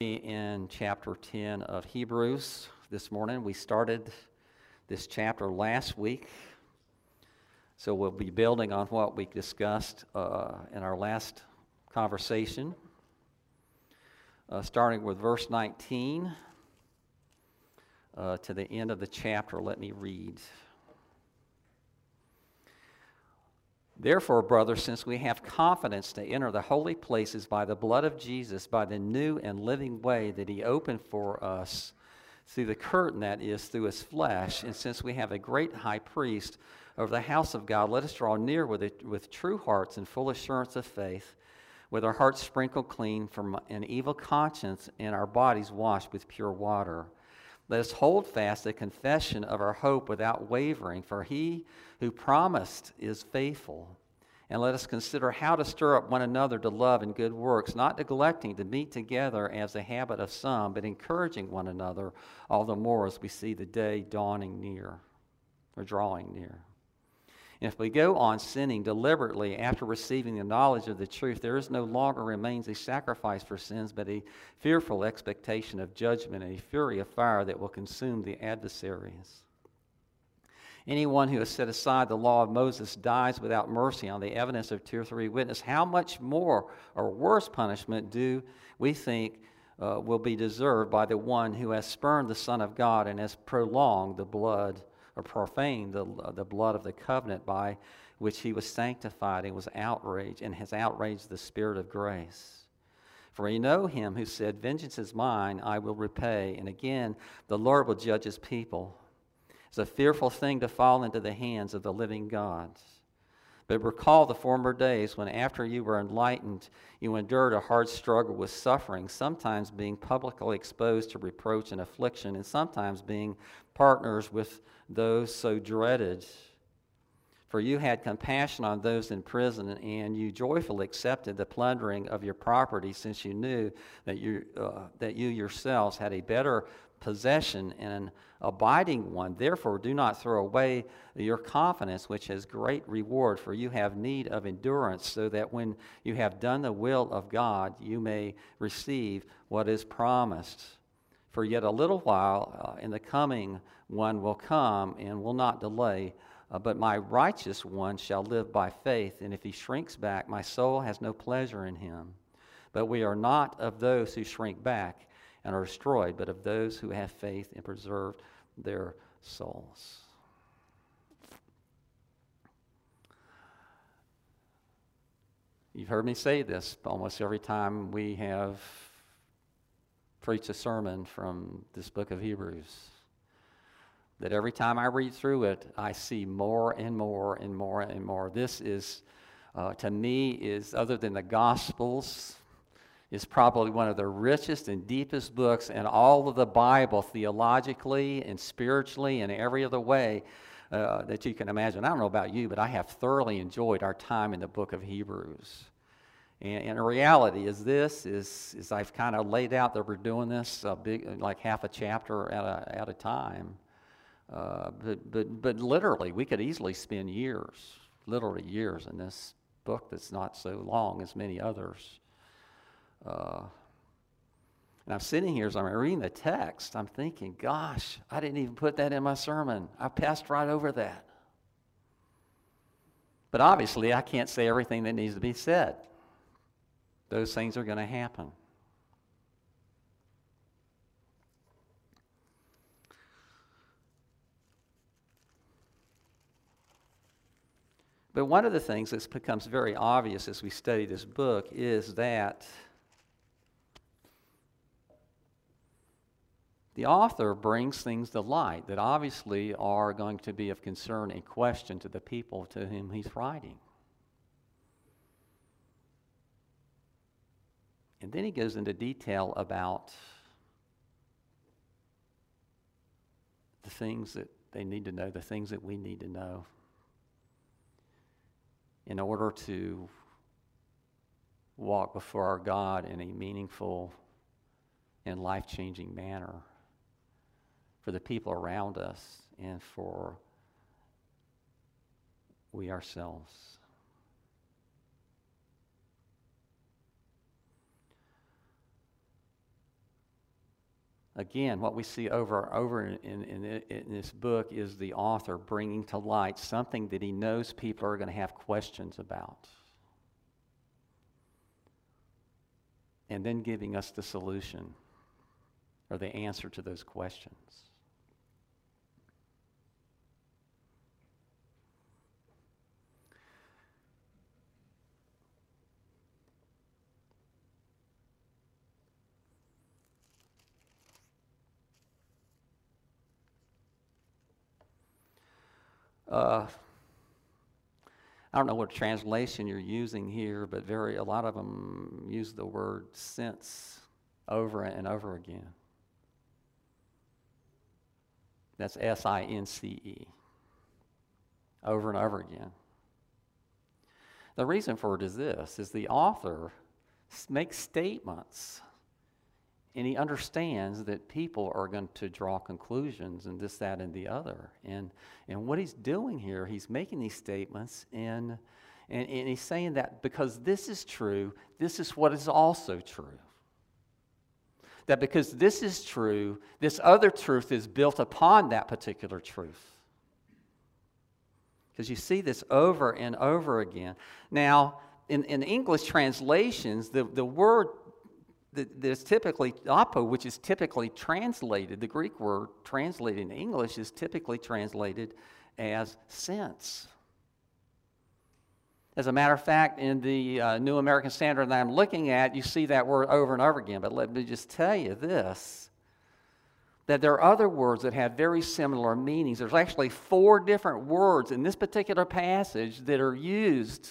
in chapter 10 of Hebrews this morning. We started this chapter last week, so we'll be building on what we discussed uh, in our last conversation. Uh, starting with verse 19 uh, to the end of the chapter, let me read. Therefore, brothers, since we have confidence to enter the holy places by the blood of Jesus, by the new and living way that he opened for us through the curtain that is through his flesh, and since we have a great high priest over the house of God, let us draw near with, it, with true hearts and full assurance of faith, with our hearts sprinkled clean from an evil conscience and our bodies washed with pure water. Let us hold fast the confession of our hope without wavering, for he who promised is faithful. And let us consider how to stir up one another to love and good works, not neglecting to meet together as a habit of some, but encouraging one another all the more as we see the day dawning near or drawing near. And if we go on sinning deliberately after receiving the knowledge of the truth, there is no longer remains a sacrifice for sins, but a fearful expectation of judgment and a fury of fire that will consume the adversaries. Anyone who has set aside the law of Moses dies without mercy on the evidence of two or three witnesses. How much more or worse punishment do we think uh, will be deserved by the one who has spurned the Son of God and has prolonged the blood or profaned the, the blood of the covenant by which he was sanctified and was outraged and has outraged the Spirit of grace. For we know him who said, Vengeance is mine, I will repay. And again, the Lord will judge his people. It's a fearful thing to fall into the hands of the living God. But recall the former days when, after you were enlightened, you endured a hard struggle with suffering, sometimes being publicly exposed to reproach and affliction, and sometimes being partners with those so dreaded. For you had compassion on those in prison, and you joyfully accepted the plundering of your property, since you knew that you, uh, that you yourselves had a better possession and an abiding one. Therefore, do not throw away your confidence, which has great reward, for you have need of endurance, so that when you have done the will of God, you may receive what is promised. For yet a little while, uh, and the coming one will come and will not delay. Uh, but my righteous one shall live by faith, and if he shrinks back, my soul has no pleasure in him. But we are not of those who shrink back and are destroyed, but of those who have faith and preserve their souls. You've heard me say this almost every time we have preached a sermon from this book of Hebrews. That every time I read through it, I see more and more and more and more. This is, uh, to me, is other than the Gospels, is probably one of the richest and deepest books in all of the Bible, theologically and spiritually and every other way uh, that you can imagine. I don't know about you, but I have thoroughly enjoyed our time in the book of Hebrews. And, and the reality is this, is, is I've kind of laid out that we're doing this uh, big, like half a chapter at a, at a time. Uh, but, but, but literally, we could easily spend years, literally years, in this book that's not so long as many others. Uh, and I'm sitting here as I'm reading the text, I'm thinking, gosh, I didn't even put that in my sermon. I passed right over that. But obviously, I can't say everything that needs to be said. Those things are going to happen. But one of the things that becomes very obvious as we study this book is that the author brings things to light that obviously are going to be of concern and question to the people to whom he's writing. And then he goes into detail about the things that they need to know, the things that we need to know in order to walk before our God in a meaningful and life changing manner for the people around us and for we ourselves. Again, what we see over and over in, in, in, this book is the author bringing to light something that he knows people are going to have questions about. And then giving us the solution or the answer to those questions. Uh, I don't know what translation you're using here, but very a lot of them use the word since over and over again. That's S I N C E. Over and over again. The reason for it is this is the author makes statements and he understands that people are going to draw conclusions and this, that, and the other. And, and what he's doing here, he's making these statements and, and, and he's saying that because this is true, this is what is also true. That because this is true, this other truth is built upon that particular truth. Because you see this over and over again. Now, in, in English translations, the, the word there's typically apo, which is typically translated, the Greek word translated in English is typically translated as sense. As a matter of fact, in the uh, New American Standard that I'm looking at, you see that word over and over again. But let me just tell you this that there are other words that have very similar meanings. There's actually four different words in this particular passage that are used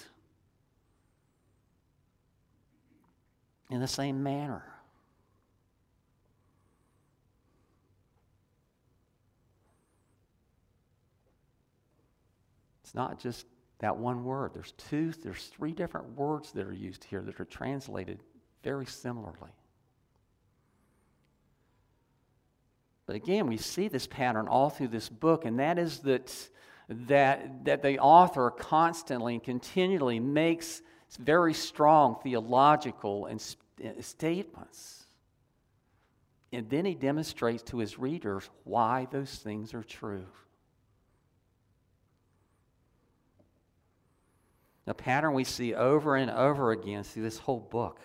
in the same manner. It's not just that one word. There's two, there's three different words that are used here that are translated very similarly. But again, we see this pattern all through this book, and that is that, that, that the author constantly and continually makes very strong theological and uh, statements. And then he demonstrates to his readers why those things are true. A pattern we see over and over again through this whole book.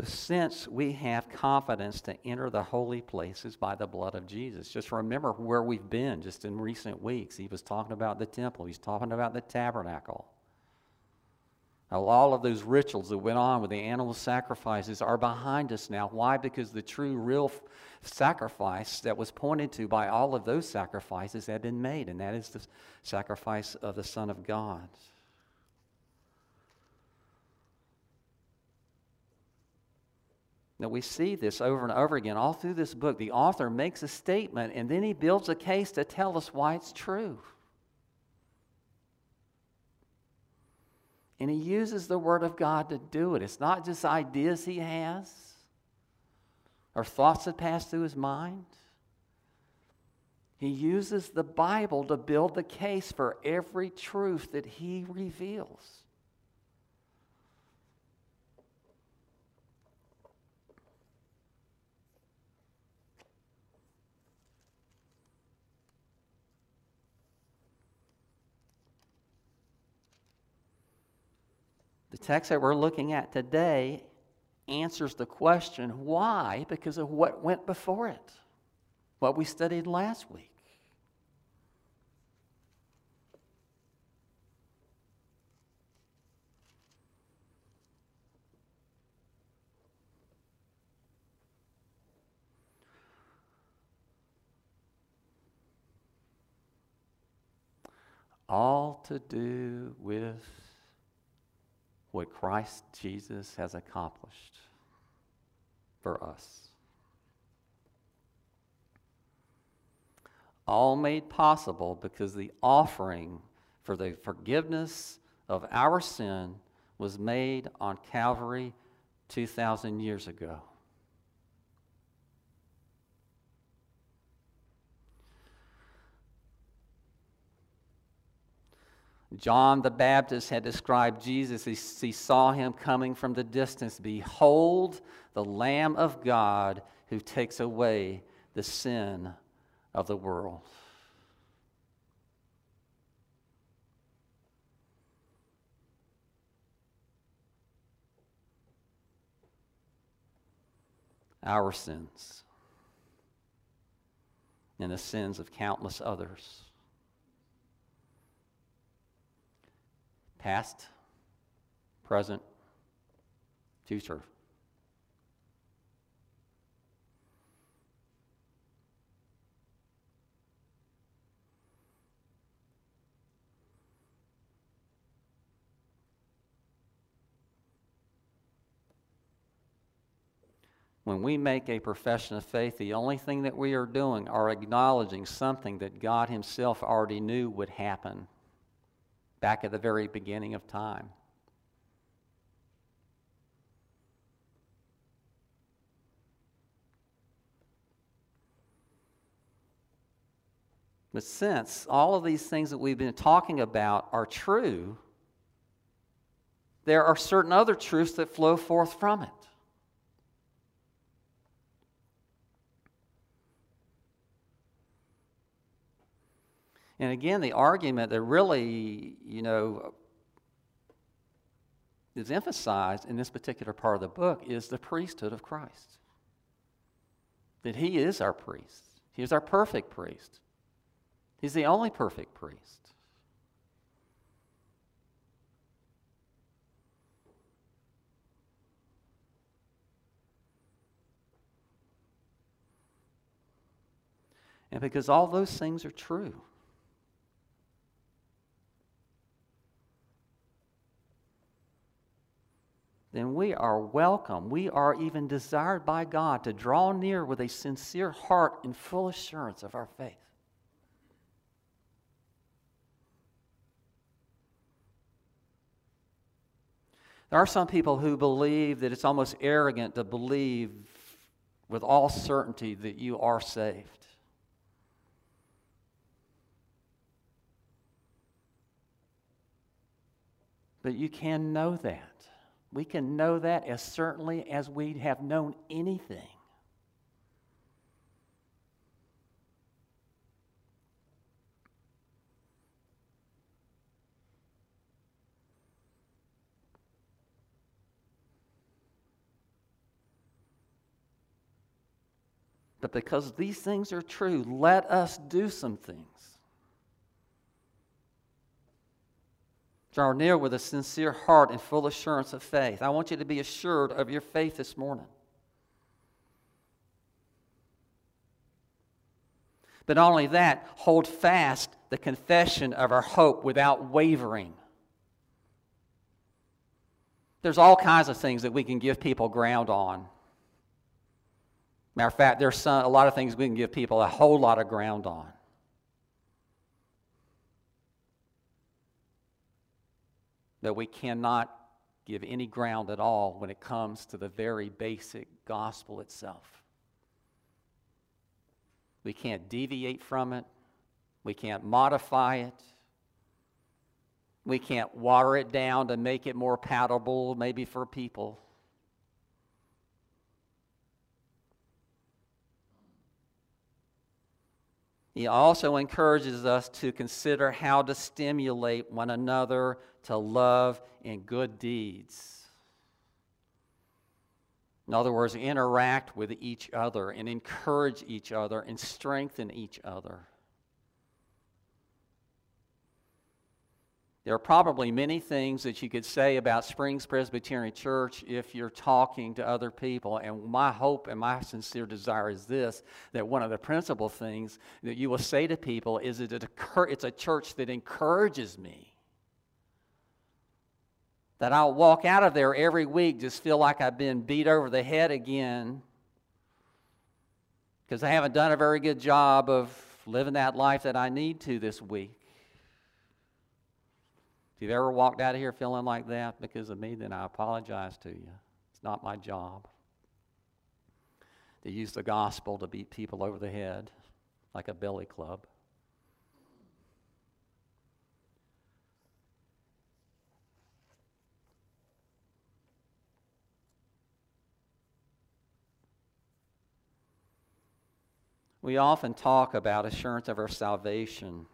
So, since we have confidence to enter the holy places by the blood of Jesus, just remember where we've been just in recent weeks. He was talking about the temple, he's talking about the tabernacle. Now, all of those rituals that went on with the animal sacrifices are behind us now. Why? Because the true, real sacrifice that was pointed to by all of those sacrifices had been made, and that is the sacrifice of the Son of God. Now, we see this over and over again all through this book. The author makes a statement and then he builds a case to tell us why it's true. And he uses the Word of God to do it. It's not just ideas he has or thoughts that pass through his mind. He uses the Bible to build the case for every truth that he reveals. Text that we're looking at today answers the question why? Because of what went before it, what we studied last week. All to do with what Christ Jesus has accomplished for us. All made possible because the offering for the forgiveness of our sin was made on Calvary 2,000 years ago. John the Baptist had described Jesus. He, he, saw him coming from the distance. Behold, the Lamb of God who takes away the sin of the world. Our sins and the sins of countless others. Past, present, future. When we make a profession of faith, the only thing that we are doing are acknowledging something that God Himself already knew would happen back at the very beginning of time. But since all of these things that we've been talking about are true, there are certain other truths that flow forth from it. And again, the argument that really, you know, is emphasized in this particular part of the book is the priesthood of Christ. That he is our priest, he is our perfect priest, he's the only perfect priest. And because all those things are true, then we are welcome. We are even desired by God to draw near with a sincere heart and full assurance of our faith. There are some people who believe that it's almost arrogant to believe with all certainty that you are saved. But you can know that. We can know that as certainly as we have known anything. But because these things are true, let us do some things. Draw near with a sincere heart and full assurance of faith. I want you to be assured of your faith this morning. But not only that, hold fast the confession of our hope without wavering. There's all kinds of things that we can give people ground on. Matter of fact, there's some, a lot of things we can give people a whole lot of ground on. That we cannot give any ground at all when it comes to the very basic gospel itself. We can't deviate from it, we can't modify it. We can't water it down to make it more palatable, maybe for people. He also encourages us to consider how to stimulate one another to love and good deeds. In other words, interact with each other and encourage each other and strengthen each other. There are probably many things that you could say about Springs Presbyterian Church if you're talking to other people. And my hope and my sincere desire is this that one of the principal things that you will say to people is that it's a church that encourages me. That I'll walk out of there every week just feel like I've been beat over the head again because I haven't done a very good job of living that life that I need to this week. If you've ever walked out of here feeling like that because of me, then I apologize to you. It's not my job to use the gospel to beat people over the head like a billy club. We often talk about assurance of our salvation.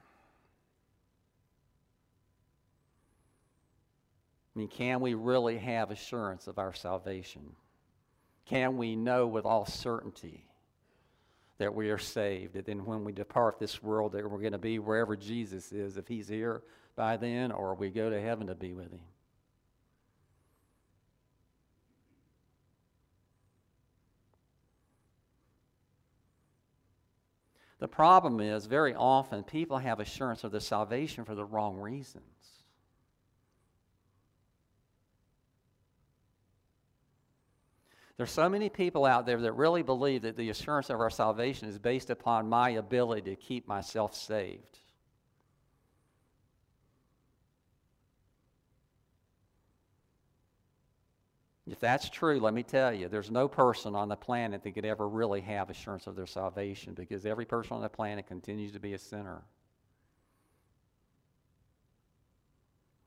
I mean, can we really have assurance of our salvation? Can we know with all certainty that we are saved? And then when we depart this world, that we're going to be wherever Jesus is, if He's here by then, or we go to heaven to be with Him? The problem is, very often, people have assurance of their salvation for the wrong reasons. There's so many people out there that really believe that the assurance of our salvation is based upon my ability to keep myself saved. If that's true, let me tell you, there's no person on the planet that could ever really have assurance of their salvation because every person on the planet continues to be a sinner.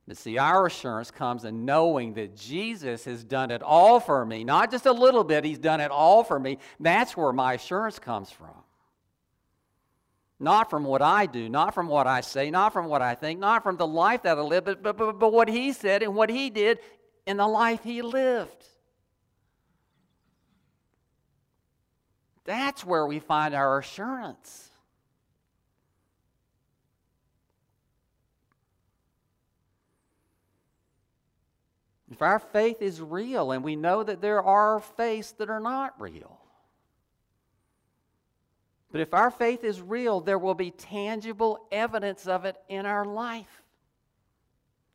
But see, our assurance comes in knowing that Jesus has done it all for me. Not just a little bit, He's done it all for me. That's where my assurance comes from. Not from what I do, not from what I say, not from what I think, not from the life that I live, but, but, but, but what He said and what He did in the life he lived. That's where we find our assurance. If our faith is real, and we know that there are faiths that are not real, but if our faith is real, there will be tangible evidence of it in our life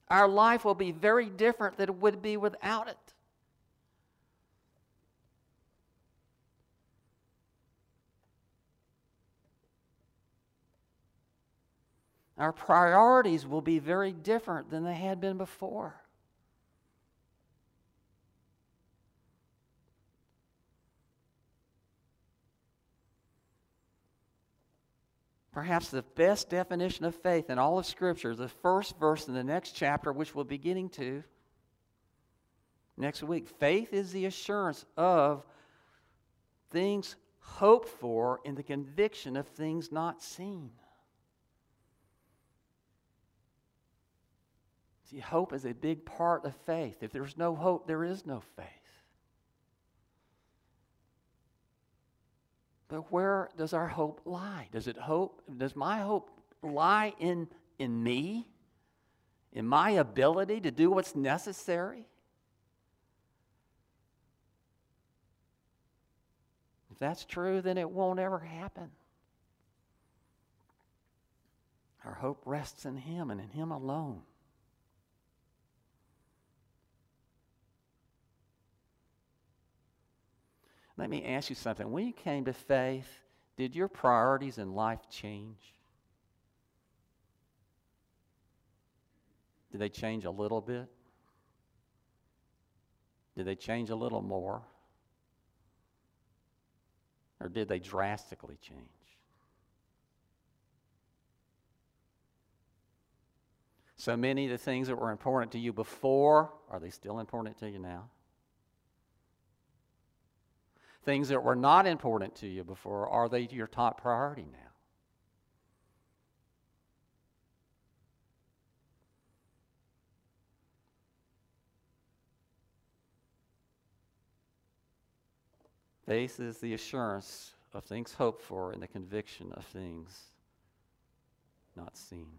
our life will be very different than it would be without it. Our priorities will be very different than they had been before. Perhaps the best definition of faith in all of Scripture, the first verse in the next chapter, which we'll be getting to next week. Faith is the assurance of things hoped for and the conviction of things not seen. See, hope is a big part of faith. If there's no hope, there is no faith. But where does our hope lie? Does it hope does my hope lie in in me? In my ability to do what's necessary? If that's true, then it won't ever happen. Our hope rests in Him and in Him alone. Let me ask you something. When you came to faith, did your priorities in life change? Did they change a little bit? Did they change a little more? Or did they drastically change? So many of the things that were important to you before, are they still important to you now? Things that were not important to you before, are they your top priority now? Faith is the assurance of things hoped for and the conviction of things not seen.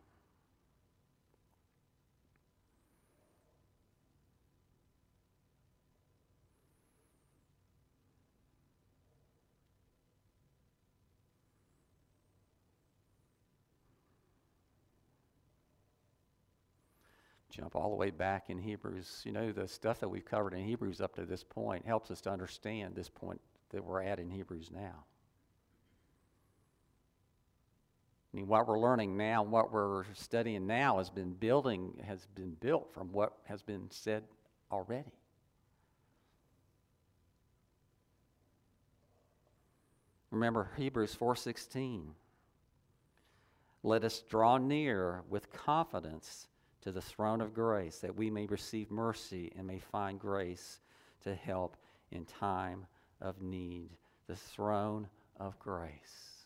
Jump all the way back in Hebrews. You know, the stuff that we've covered in Hebrews up to this point helps us to understand this point that we're at in Hebrews now. I mean, what we're learning now, what we're studying now, has been building, has been built from what has been said already. Remember Hebrews 4:16. Let us draw near with confidence to the throne of grace that we may receive mercy and may find grace to help in time of need. The throne of grace.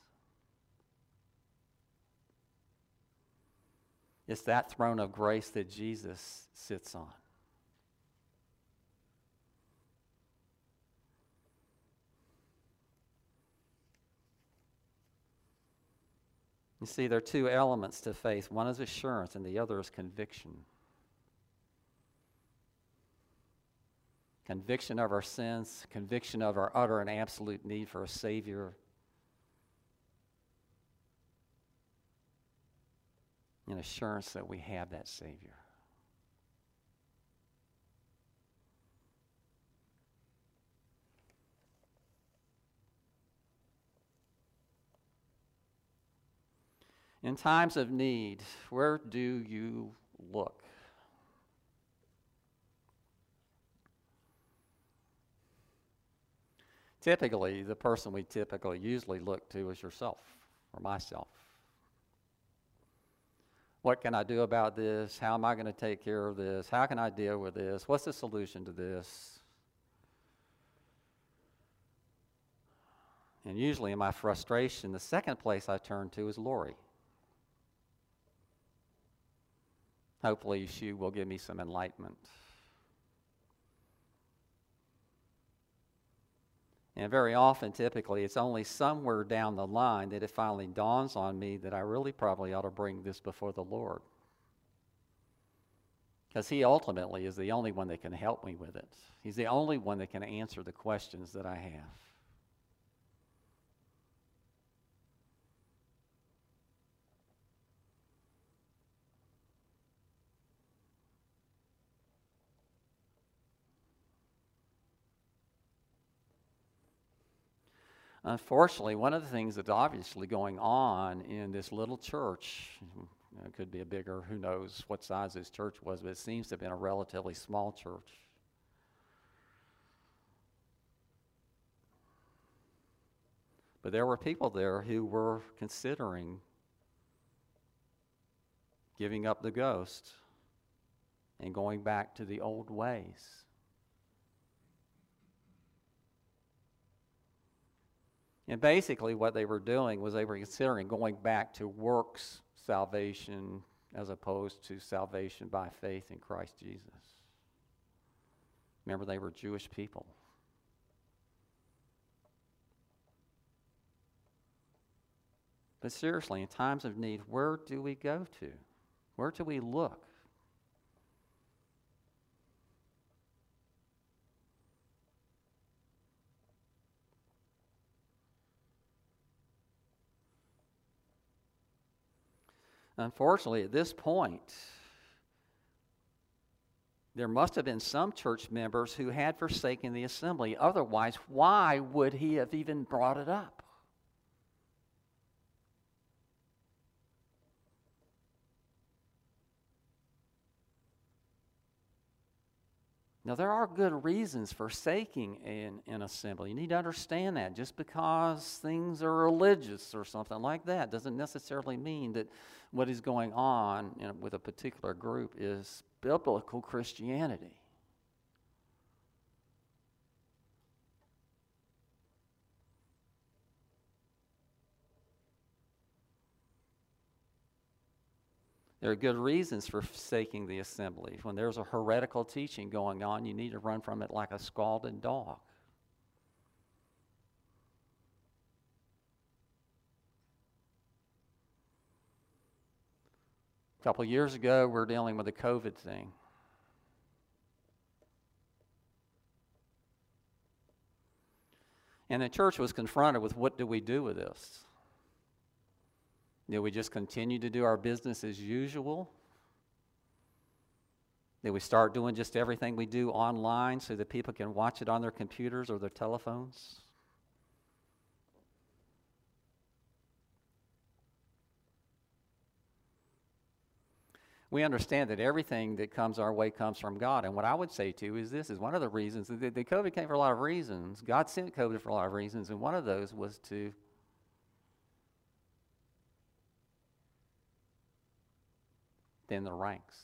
It's that throne of grace that Jesus sits on. You see, there are two elements to faith one is assurance, and the other is conviction. Conviction of our sins, conviction of our utter and absolute need for a Savior. And assurance that we have that Savior. In times of need, where do you look? Typically, the person we typically usually look to is yourself or myself. What can I do about this? How am I going to take care of this? How can I deal with this? What's the solution to this? And usually, in my frustration, the second place I turn to is Lori. Hopefully, she will give me some enlightenment. And very often, typically, it's only somewhere down the line that it finally dawns on me that I really probably ought to bring this before the Lord. Because He ultimately is the only one that can help me with it. He's the only one that can answer the questions that I have. Unfortunately, one of the things that's obviously going on in this little church, it could be a bigger, who knows what size this church was, but it seems to have been a relatively small church. But there were people there who were considering giving up the ghost and going back to the old ways. And basically, what they were doing was they were considering going back to works salvation as opposed to salvation by faith in Christ Jesus. Remember, they were Jewish people. But seriously, in times of need, where do we go to? Where do we look? Unfortunately, at this point, there must have been some church members who had forsaken the assembly. Otherwise, why would he have even brought it up? Now, there are good reasons for forsaking an, an assembly. You need to understand that. Just because things are religious or something like that doesn't necessarily mean that what is going on in, with a particular group is biblical Christianity. There are good reasons for forsaking the assembly. When there's a heretical teaching going on, you need to run from it like a scalded dog. A couple years ago, we are dealing with the COVID thing. And the church was confronted with what do we do with this? Do we just continue to do our business as usual? Do we start doing just everything we do online so that people can watch it on their computers or their telephones? we understand that everything that comes our way comes from God. And what I would say to you is this is one of the reasons that the COVID came for a lot of reasons. God sent COVID for a lot of reasons, and one of those was to thin the ranks.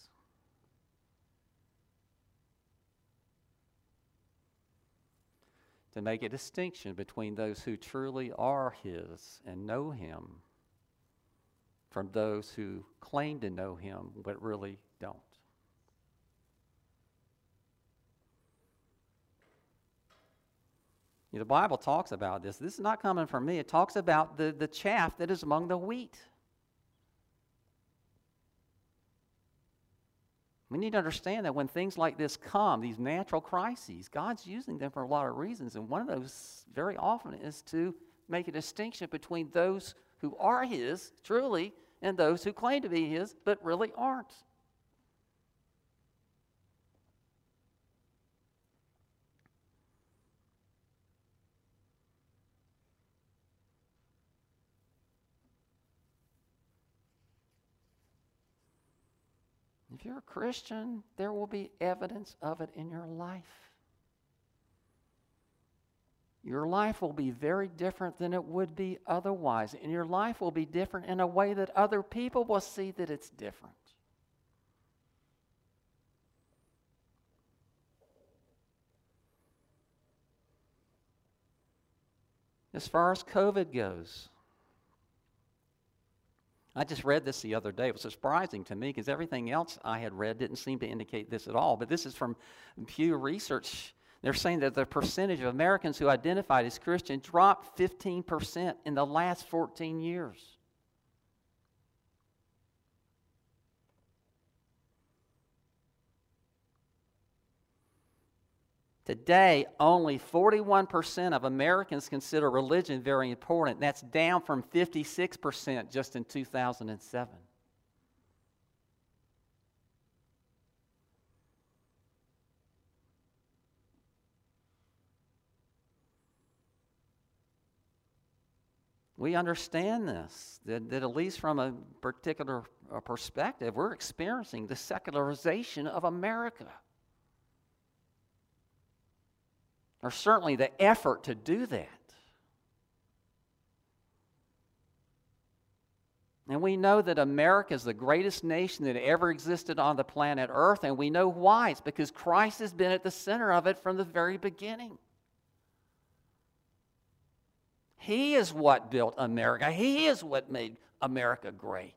To make a distinction between those who truly are His and know Him from those who claim to know him but really don't. The Bible talks about this. This is not coming from me. It talks about the, the chaff that is among the wheat. We need to understand that when things like this come, these natural crises, God's using them for a lot of reasons. And one of those, very often, is to make a distinction between those who are His, truly, and those who claim to be His but really aren't. You're a Christian, there will be evidence of it in your life your life will be very different than it would be otherwise. And your life will be different in a way that other people will see that it's different. As far as COVID goes, I just read this the other day. It was surprising to me because everything else I had read didn't seem to indicate this at all. But this is from Pew Research they're saying that the percentage of Americans who identified as Christian dropped 15% in the last 14 years. Today, only 41% of Americans consider religion very important. That's down from 56% just in 2007. we understand this, that, that, at least from a particular perspective, we're experiencing the secularization of America. Or certainly the effort to do that. And we know that America is the greatest nation that ever existed on the planet Earth, and we know why. It's because Christ has been at the center of it from the very beginning. He is what built America, He is what made America great.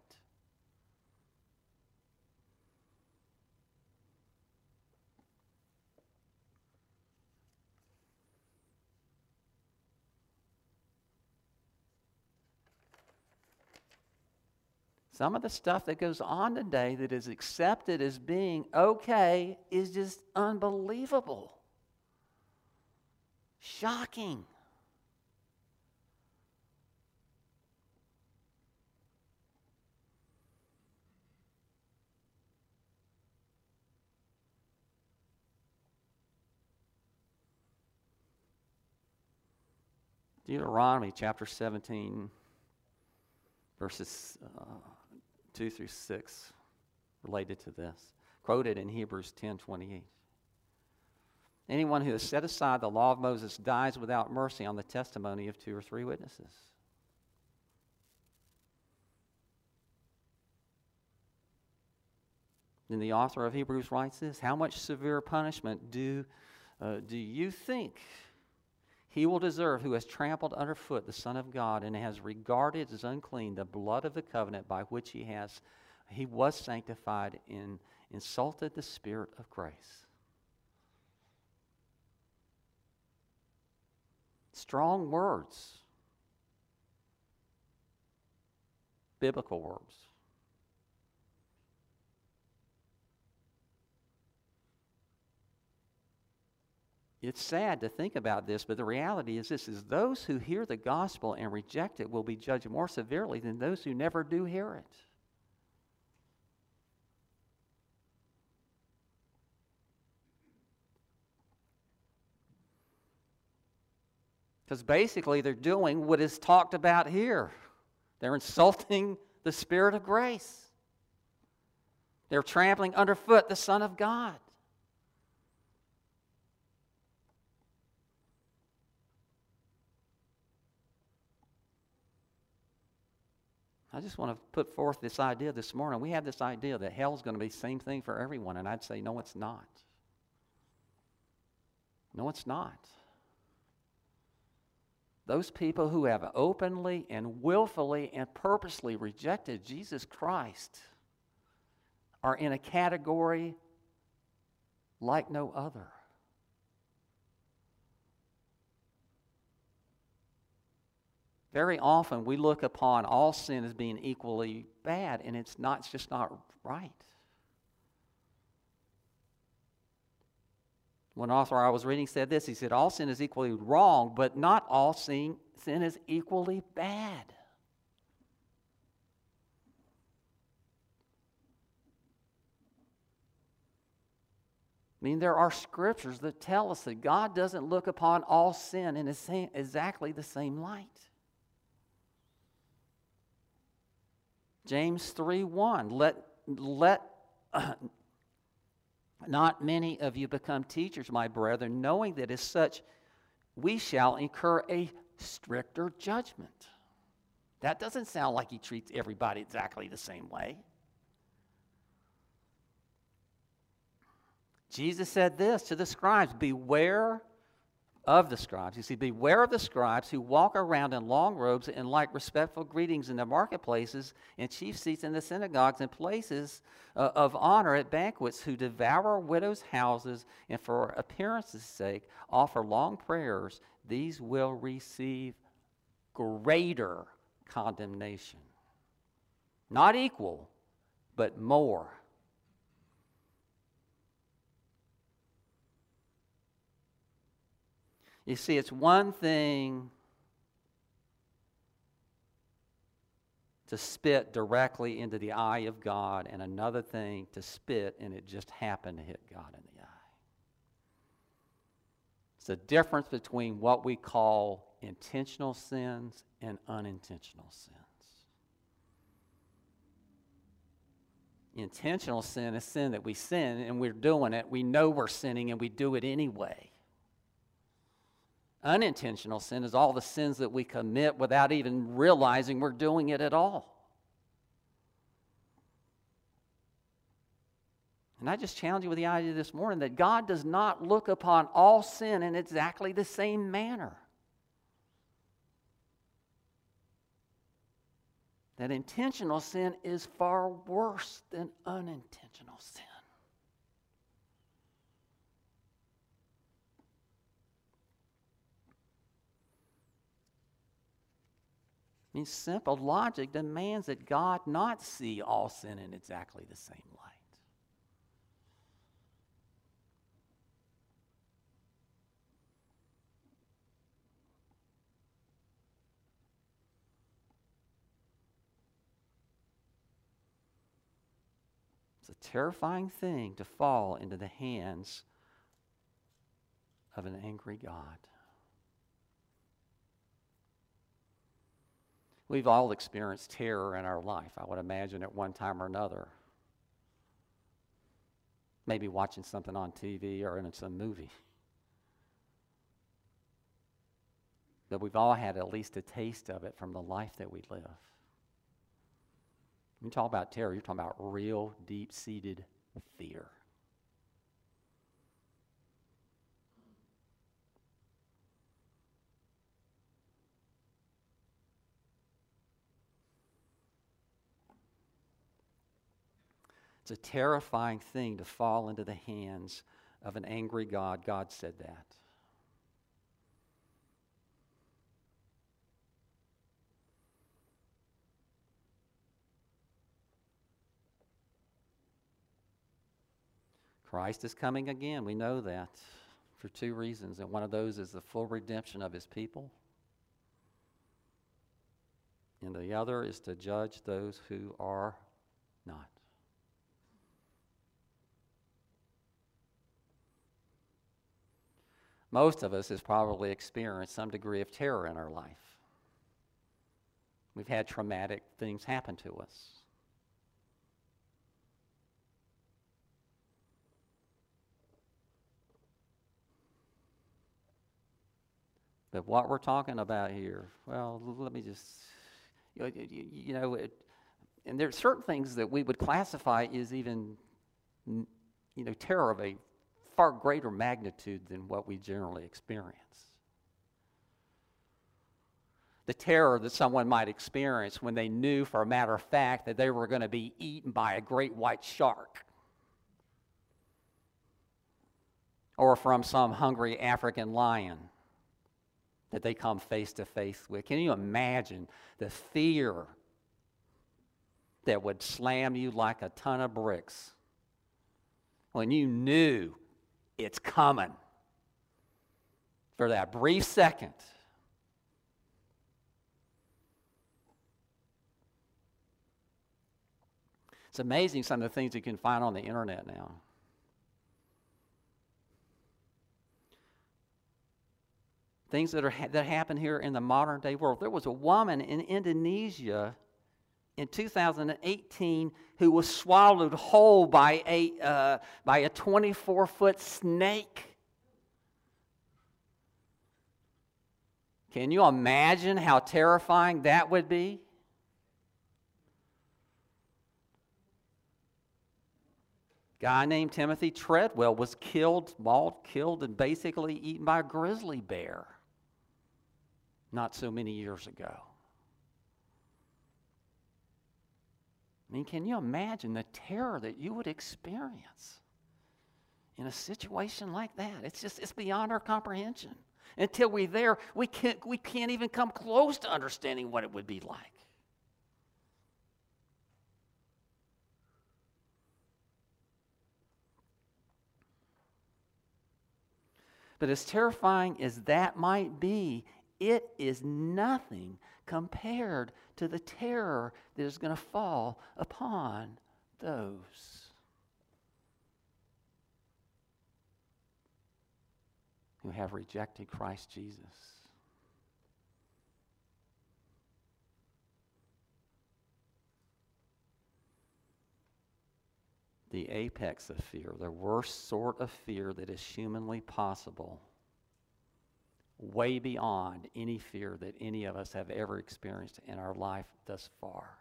Some of the stuff that goes on today that is accepted as being okay is just unbelievable. Shocking. Deuteronomy chapter 17, verses uh, 2 through 6, related to this, quoted in Hebrews 10 28. Anyone who has set aside the law of Moses dies without mercy on the testimony of two or three witnesses. Then the author of Hebrews writes this How much severe punishment do, uh, do you think he will deserve who has trampled underfoot the Son of God and has regarded as unclean the blood of the covenant by which he has he was sanctified and insulted the Spirit of grace. Strong words, biblical words. It's sad to think about this, but the reality is this is those who hear the gospel and reject it will be judged more severely than those who never do hear it. Because basically they're doing what is talked about here. They're insulting the Spirit of grace. They're trampling underfoot the Son of God. I just want to put forth this idea this morning. We have this idea that hell's going to be the same thing for everyone, and I'd say, no, it's not. No, it's not. Those people who have openly and willfully and purposely rejected Jesus Christ are in a category like no other. Very often we look upon all sin as being equally bad, and it's not, it's just not right. One author I was reading said this he said, All sin is equally wrong, but not all sin, sin is equally bad. I mean, there are scriptures that tell us that God doesn't look upon all sin in exactly the same light. James 3 1. Let, let uh, not many of you become teachers, my brethren, knowing that as such we shall incur a stricter judgment. That doesn't sound like he treats everybody exactly the same way. Jesus said this to the scribes Beware of the scribes. You see, beware of the scribes who walk around in long robes and like respectful greetings in the marketplaces and chief seats in the synagogues and places uh, of honor at banquets, who devour widows' houses and for appearance's sake offer long prayers. These will receive greater condemnation. Not equal, but more. You see, it's one thing to spit directly into the eye of God, and another thing to spit and it just happened to hit God in the eye. It's the difference between what we call intentional sins and unintentional sins. Intentional sin is sin that we sin and we're doing it. We know we're sinning and we do it anyway. Unintentional sin is all the sins that we commit without even realizing we're doing it at all. And I just challenge you with the idea this morning that God does not look upon all sin in exactly the same manner. That intentional sin is far worse than unintentional sin. Mean, simple logic demands that God not see all sin in exactly the same light. It's a terrifying thing to fall into the hands of an angry God. We've all experienced terror in our life, I would imagine, at one time or another. Maybe watching something on TV or in some movie. But we've all had at least a taste of it from the life that we live. When you talk about terror, you're talking about real, deep seated fear. It's a terrifying thing to fall into the hands of an angry God. God said that. Christ is coming again. We know that for two reasons. And one of those is the full redemption of his people. And the other is to judge those who are not. most of us has probably experienced some degree of terror in our life. We've had traumatic things happen to us. But what we're talking about here, well, let me just, you know, you, know it, and there are certain things that we would classify as even, you know, terror of a far greater magnitude than what we generally experience. The terror that someone might experience when they knew, for a matter of fact, that they were going to be eaten by a great white shark. Or from some hungry African lion that they come face to face with. Can you imagine the fear that would slam you like a ton of bricks when you knew it's coming for that brief second? It's amazing some of the things you can find on the internet now. things that, are, that happen here in the modern day world. There was a woman in Indonesia in 2018 who was swallowed whole by a, uh, by a 24 foot snake. Can you imagine how terrifying that would be? guy named Timothy Treadwell was killed, mauled, killed, and basically eaten by a grizzly bear not so many years ago. I mean, can you imagine the terror that you would experience in a situation like that? It's just it's beyond our comprehension. Until we're there, we can't we can't even come close to understanding what it would be like. But as terrifying as that might be, it is nothing compared to the terror that is going to fall upon those who have rejected Christ Jesus. The apex of fear, the worst sort of fear that is humanly possible way beyond any fear that any of us have ever experienced in our life thus far.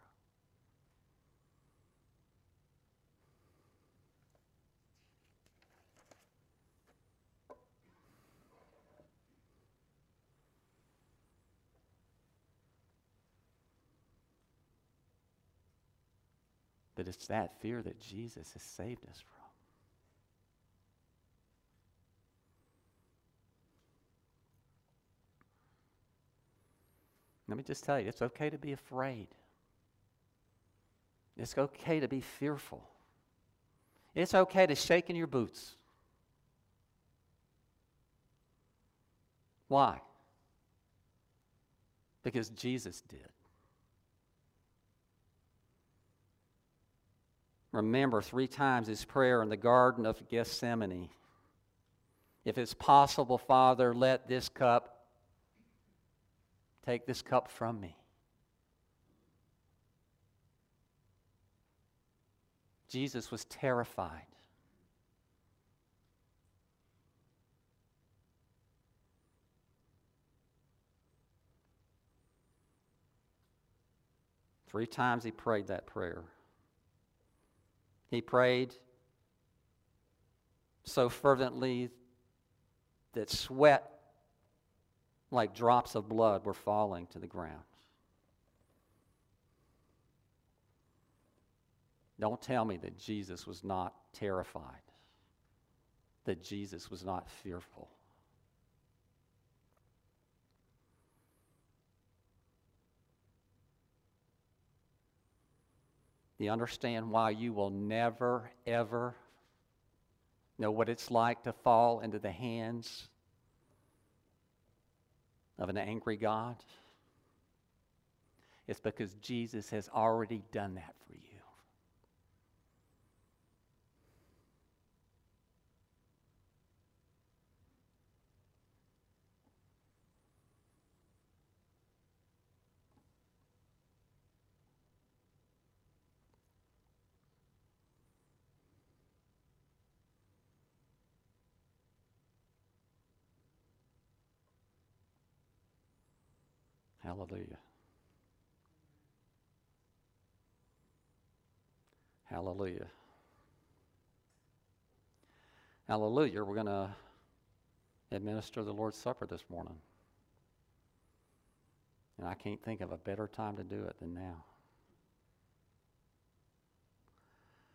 But it's that fear that Jesus has saved us from. Let me just tell you, it's okay to be afraid. It's okay to be fearful. It's okay to shake in your boots. Why? Because Jesus did. Remember three times his prayer in the Garden of Gethsemane. If it's possible, Father, let this cup Take this cup from me. Jesus was terrified. Three times he prayed that prayer. He prayed so fervently that sweat like drops of blood were falling to the ground. Don't tell me that Jesus was not terrified, that Jesus was not fearful. You understand why you will never, ever know what it's like to fall into the hands of an angry God? It's because Jesus has already done that for you. Hallelujah. Hallelujah. Hallelujah. We're going to administer the Lord's Supper this morning. And I can't think of a better time to do it than now.